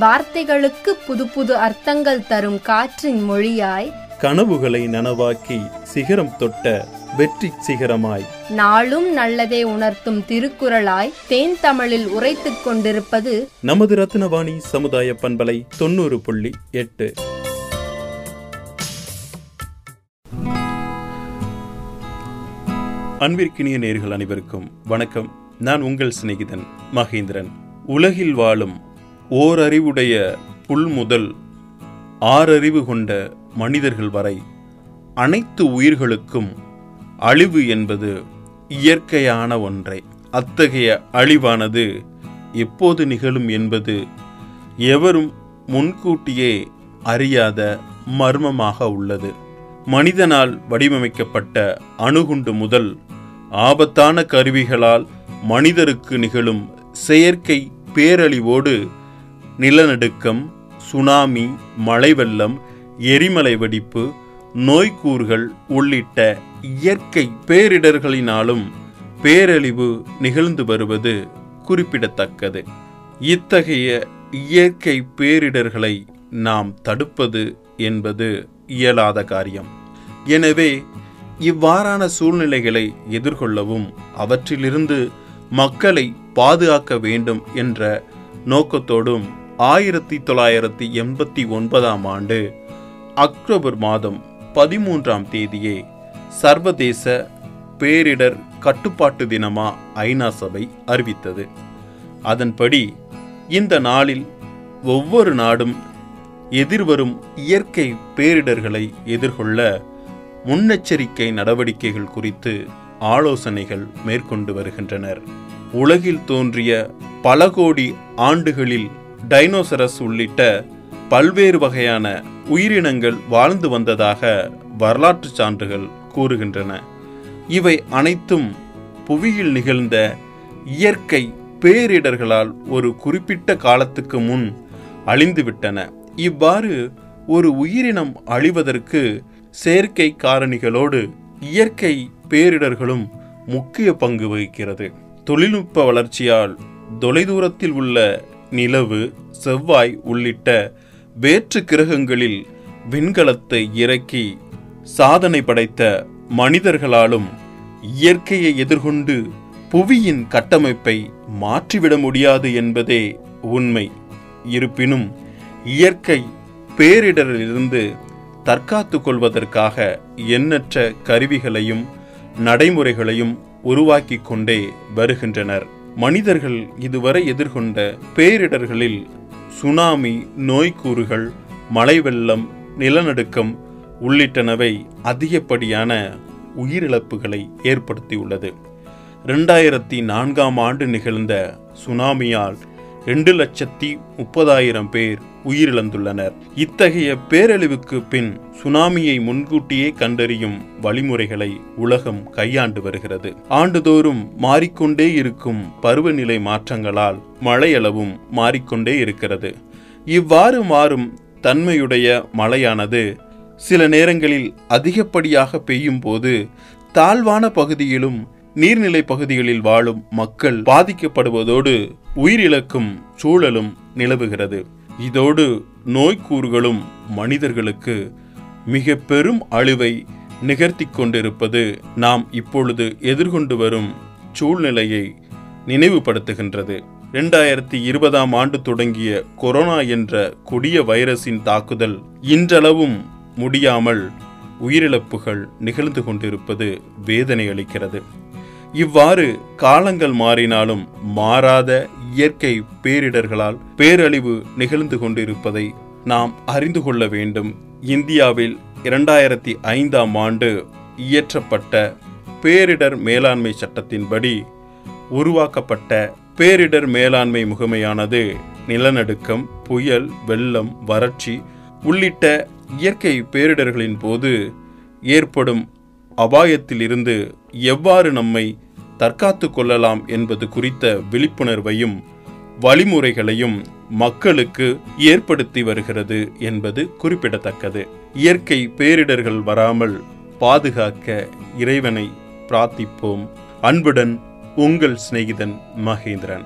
வார்த்தைகளுக்கு புது புது அர்த்தங்கள் தரும் காற்றின் மொழியாய் கனவுகளை நனவாக்கி சிகரம் தொட்ட வெற்றி சிகரமாய். நாளும் நல்லதே உணர்த்தும் திருக்குறளாய் தேன் தமிழில் உரைத்துக் கொண்டிருப்பது நமது ரத்னவாணி சமுதாய பண்பலை தொண்ணூறு புள்ளி எட்டு. அன்பிற்கினிய நேர்கள் அனைவருக்கும் வணக்கம். நான் உங்கள் சிநேகிதன் மகேந்திரன். உலகில் வாழும் ஓரறிவுடைய புல் முதல் ஆறறிவு கொண்ட மனிதர்கள் வரை அனைத்து உயிர்களுக்கும் அழிவு என்பது இயற்கையான ஒன்றை. அத்தகைய அழிவானது எப்போது நிகழும் என்பது எவரும் முன்கூட்டியே அறியாத மர்மமாக உள்ளது. மனிதனால் வடிவமைக்கப்பட்ட அணுகுண்டு முதல் ஆபத்தான கருவிகளால் மனிதருக்கு நிகழும் செயற்கை பேரழிவோடு நிலநடுக்கம் சுனாமி மழை வெள்ளம் எரிமலை வெடிப்பு நோய்க்கூறுகள் உள்ளிட்ட இயற்கை பேரிடர்களினாலும் பேரழிவு நிகழ்ந்து வருவது குறிப்பிடத்தக்கது. இத்தகைய இயற்கை பேரிடர்களை நாம் தடுப்பது என்பது இயலாத காரியம். எனவே இவ்வாறான சூழ்நிலைகளை எதிர்கொள்ளவும் அவற்றிலிருந்து மக்களை பாதுகாக்க வேண்டும் என்ற நோக்கத்தோடும் ஆயிரத்தி தொள்ளாயிரத்தி எண்பத்தி ஒன்பதாம் ஆண்டு அக்டோபர் மாதம் பதிமூன்றாம் தேதியே சர்வதேச பேரிடர் கட்டுப்பாட்டு தினமா ஐநா சபை அறிவித்தது. அதன்படி இந்த நாளில் ஒவ்வொரு நாடும் எதிர்வரும் இயற்கை பேரிடர்களை எதிர்கொள்ள முன்னெச்சரிக்கை நடவடிக்கைகள் குறித்து ஆலோசனைகள் மேற்கொண்டு வருகின்றனர். உலகில் தோன்றிய பல கோடி ஆண்டுகளில் டைனோசரஸ் உள்ளிட்ட பல்வேறு வகையான உயிரினங்கள் வாழ்ந்து வந்ததாக வரலாற்று சான்றுகள் கூறுகின்றன. இவை அனைத்தும் புவியில் நிகழ்ந்த இயற்கை பேரிடர்களால் ஒரு குறிப்பிட்ட காலத்துக்கு முன் அழிந்துவிட்டன. இவ்வாறு ஒரு உயிரினம் அழிவதற்கு செயற்கை காரணிகளோடு இயற்கை பேரிடர்களும் முக்கிய பங்கு வகிக்கிறது. தொழில்நுட்ப வளர்ச்சியால் தொலைதூரத்தில் உள்ள நிலவு செவ்வாய் உள்ளிட்ட வேற்று கிரகங்களில் விண்கலத்தை இறக்கி சாதனை படைத்த மனிதர்களாலும் இயற்கையை எதிர்கொண்டு புவியின் கட்டமைப்பை மாற்றிவிட முடியாது என்பதே உண்மை. இருப்பினும் இயற்கை பேரிடரிலிருந்து தற்காத்து கொள்வதற்காக எண்ணற்ற கருவிகளையும் நடைமுறைகளையும் உருவாக்கிக் கொண்டே வருகின்றனர். மனிதர்கள் இதுவரை எதிர்கொண்ட பேரிடர்களில் சுனாமி நோய்க்கூறுகள் மழை வெள்ளம் நிலநடுக்கம் உள்ளிட்டனவை அதிகப்படியான உயிரிழப்புகளை ஏற்படுத்தியுள்ளது. ரெண்டாயிரத்தி நான்காம் ஆண்டு நிகழ்ந்த சுனாமியால் ரெண்டு லட்சத்தி முப்பதாயிரம் பேர் உயிரிழந்துள்ளனர். இத்தகைய பேரழிவுக்கு பின் சுனாமியை முன்கூட்டியே கண்டறியும் வழிமுறைகளை உலகம் கையாண்டு வருகிறது. ஆண்டுதோறும் மாறிக்கொண்டே இருக்கும் பருவநிலை மாற்றங்களால் மழையளவும் மாறிக்கொண்டே இருக்கிறது. இவ்வாறு மாறும் தன்மையுடைய மழையானது சில நேரங்களில் அதிகப்படியாக பெய்யும் போது தாழ்வான பகுதியிலும் நீர்நிலை பகுதிகளில் வாழும் மக்கள் பாதிக்கப்படுவதோடு உயிரிழக்கும் சூழலும் நிலவுகிறது. இதோடு நோய்க்கூறுகளும் மனிதர்களுக்கு மிக பெரும் அழிவை நிகழ்த்தி கொண்டிருப்பது நாம் இப்பொழுது எதிர்கொண்டு வரும் சூழ்நிலையை நினைவுபடுத்துகின்றது. இரண்டாயிரத்தி இருபதாம் ஆண்டு தொடங்கிய கொரோனா என்ற கொடிய வைரஸின் தாக்குதல் இன்றளவும் முடியாமல் உயிரிழப்புகள் நிகழ்ந்து கொண்டிருப்பது வேதனை அளிக்கிறது இவ்வாறு காலங்கள் மாறினாலும் மாறாத இயற்கை பேரிடர்களால் பேரழிவு நிகழ்ந்து கொண்டிருப்பதை நாம் அறிந்து கொள்ள வேண்டும். இந்தியாவில் இரண்டாயிரத்தி ஐந்தாம் ஆண்டு இயற்றப்பட்ட பேரிடர் மேலாண்மை சட்டத்தின்படி உருவாக்கப்பட்ட பேரிடர் மேலாண்மை முகமையானது நிலநடுக்கம் புயல் வெள்ளம் வறட்சி உள்ளிட்ட இயற்கை பேரிடர்களின் போது ஏற்படும் அபாயத்திலிருந்து எவ்வாறு நம்மை தற்காத்து கொள்ளலாம் என்பது குறித்த விழிப்புணர்வையும் வழிமுறைகளையும் மக்களுக்கு ஏற்படுத்தி வருகிறது என்பது குறிப்பிடத்தக்கது. இயற்கை பேரிடர்கள் வராமல் பாதுகாக்க இறைவனை பிரார்த்திப்போம். அன்புடன் உங்கள் சிநேகிதன் மகேந்திரன்.